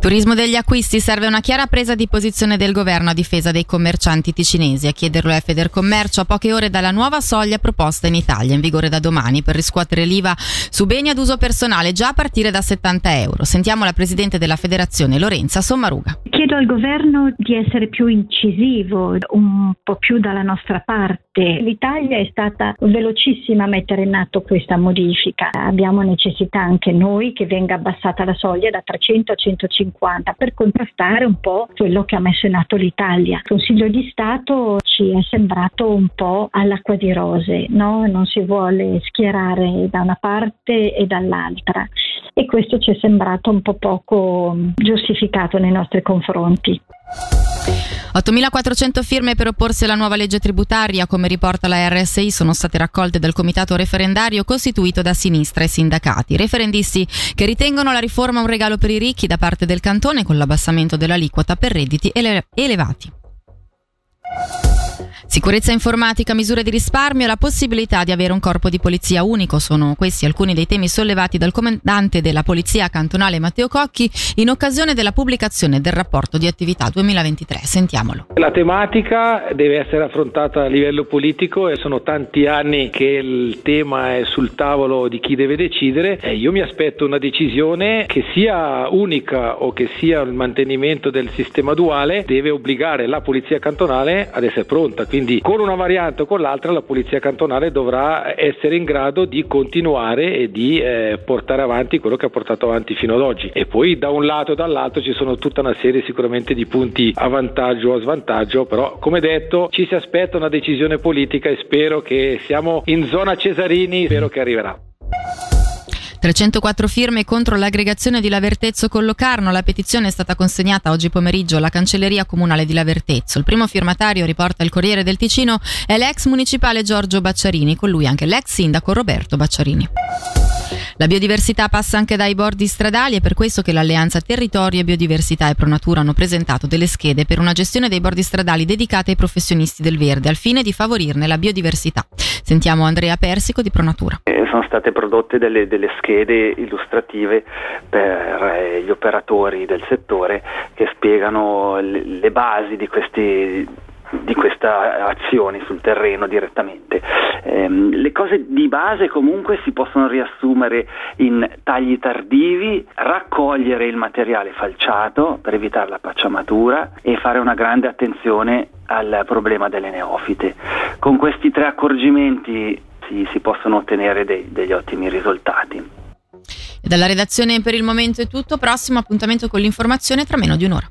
Turismo degli acquisti serve una chiara presa di posizione del governo a difesa dei commercianti ticinesi. A chiederlo è Federcommercio a poche ore dalla nuova soglia proposta in Italia, in vigore da domani, per riscuotere l'IVA su beni ad uso personale già a partire da 70 euro. Sentiamo la Presidente della Federazione, Lorenza Sommaruga. Chiedo al governo di essere più incisivo, un po' più dalla nostra parte. L'Italia è stata velocissima a mettere in atto questa modifica. Abbiamo necessità anche noi che venga abbassata la soglia da 300 a 150 per contrastare un po' quello che ha messo in atto l'Italia. Il Consiglio di Stato ci è sembrato un po' all'acqua di rose, no? non si vuole schierare da una parte e dall'altra e questo ci è sembrato un po' poco giustificato nei nostri confronti. 8.400 firme per opporsi alla nuova legge tributaria, come riporta la RSI, sono state raccolte dal comitato referendario costituito da sinistra e sindacati. Referendisti che ritengono la riforma un regalo per i ricchi da parte del cantone con l'abbassamento dell'aliquota per redditi ele- elevati. Sicurezza informatica, misure di risparmio e la possibilità di avere un corpo di polizia unico sono questi alcuni dei temi sollevati dal comandante della Polizia Cantonale Matteo Cocchi in occasione della pubblicazione del rapporto di attività 2023. Sentiamolo. La tematica deve essere affrontata a livello politico e sono tanti anni che il tema è sul tavolo di chi deve decidere e io mi aspetto una decisione che sia unica o che sia il mantenimento del sistema duale deve obbligare la Polizia Cantonale ad essere pronta. Quindi con una variante o con l'altra la polizia cantonale dovrà essere in grado di continuare e di eh, portare avanti quello che ha portato avanti fino ad oggi. E poi da un lato e dall'altro ci sono tutta una serie sicuramente di punti a vantaggio o a svantaggio, però come detto ci si aspetta una decisione politica e spero che siamo in zona Cesarini, spero che arriverà. 304 firme contro l'aggregazione di Lavertezzo con Locarno. La petizione è stata consegnata oggi pomeriggio alla cancelleria comunale di Lavertezzo. Il primo firmatario, riporta il Corriere del Ticino, è l'ex municipale Giorgio Bacciarini, con lui anche l'ex sindaco Roberto Bacciarini. La biodiversità passa anche dai bordi stradali e per questo che l'Alleanza Territorio, Biodiversità e Pronatura hanno presentato delle schede per una gestione dei bordi stradali dedicate ai professionisti del verde al fine di favorirne la biodiversità. Sentiamo Andrea Persico di Pronatura. Eh, sono state prodotte delle, delle schede illustrative per eh, gli operatori del settore che spiegano le, le basi di questi queste azioni sul terreno direttamente. Eh, le cose di base comunque si possono riassumere in tagli tardivi, raccogliere il materiale falciato per evitare la pacciamatura e fare una grande attenzione al problema delle neofite. Con questi tre accorgimenti si, si possono ottenere dei, degli ottimi risultati. Dalla redazione per il momento è tutto, prossimo appuntamento con l'informazione tra meno di un'ora.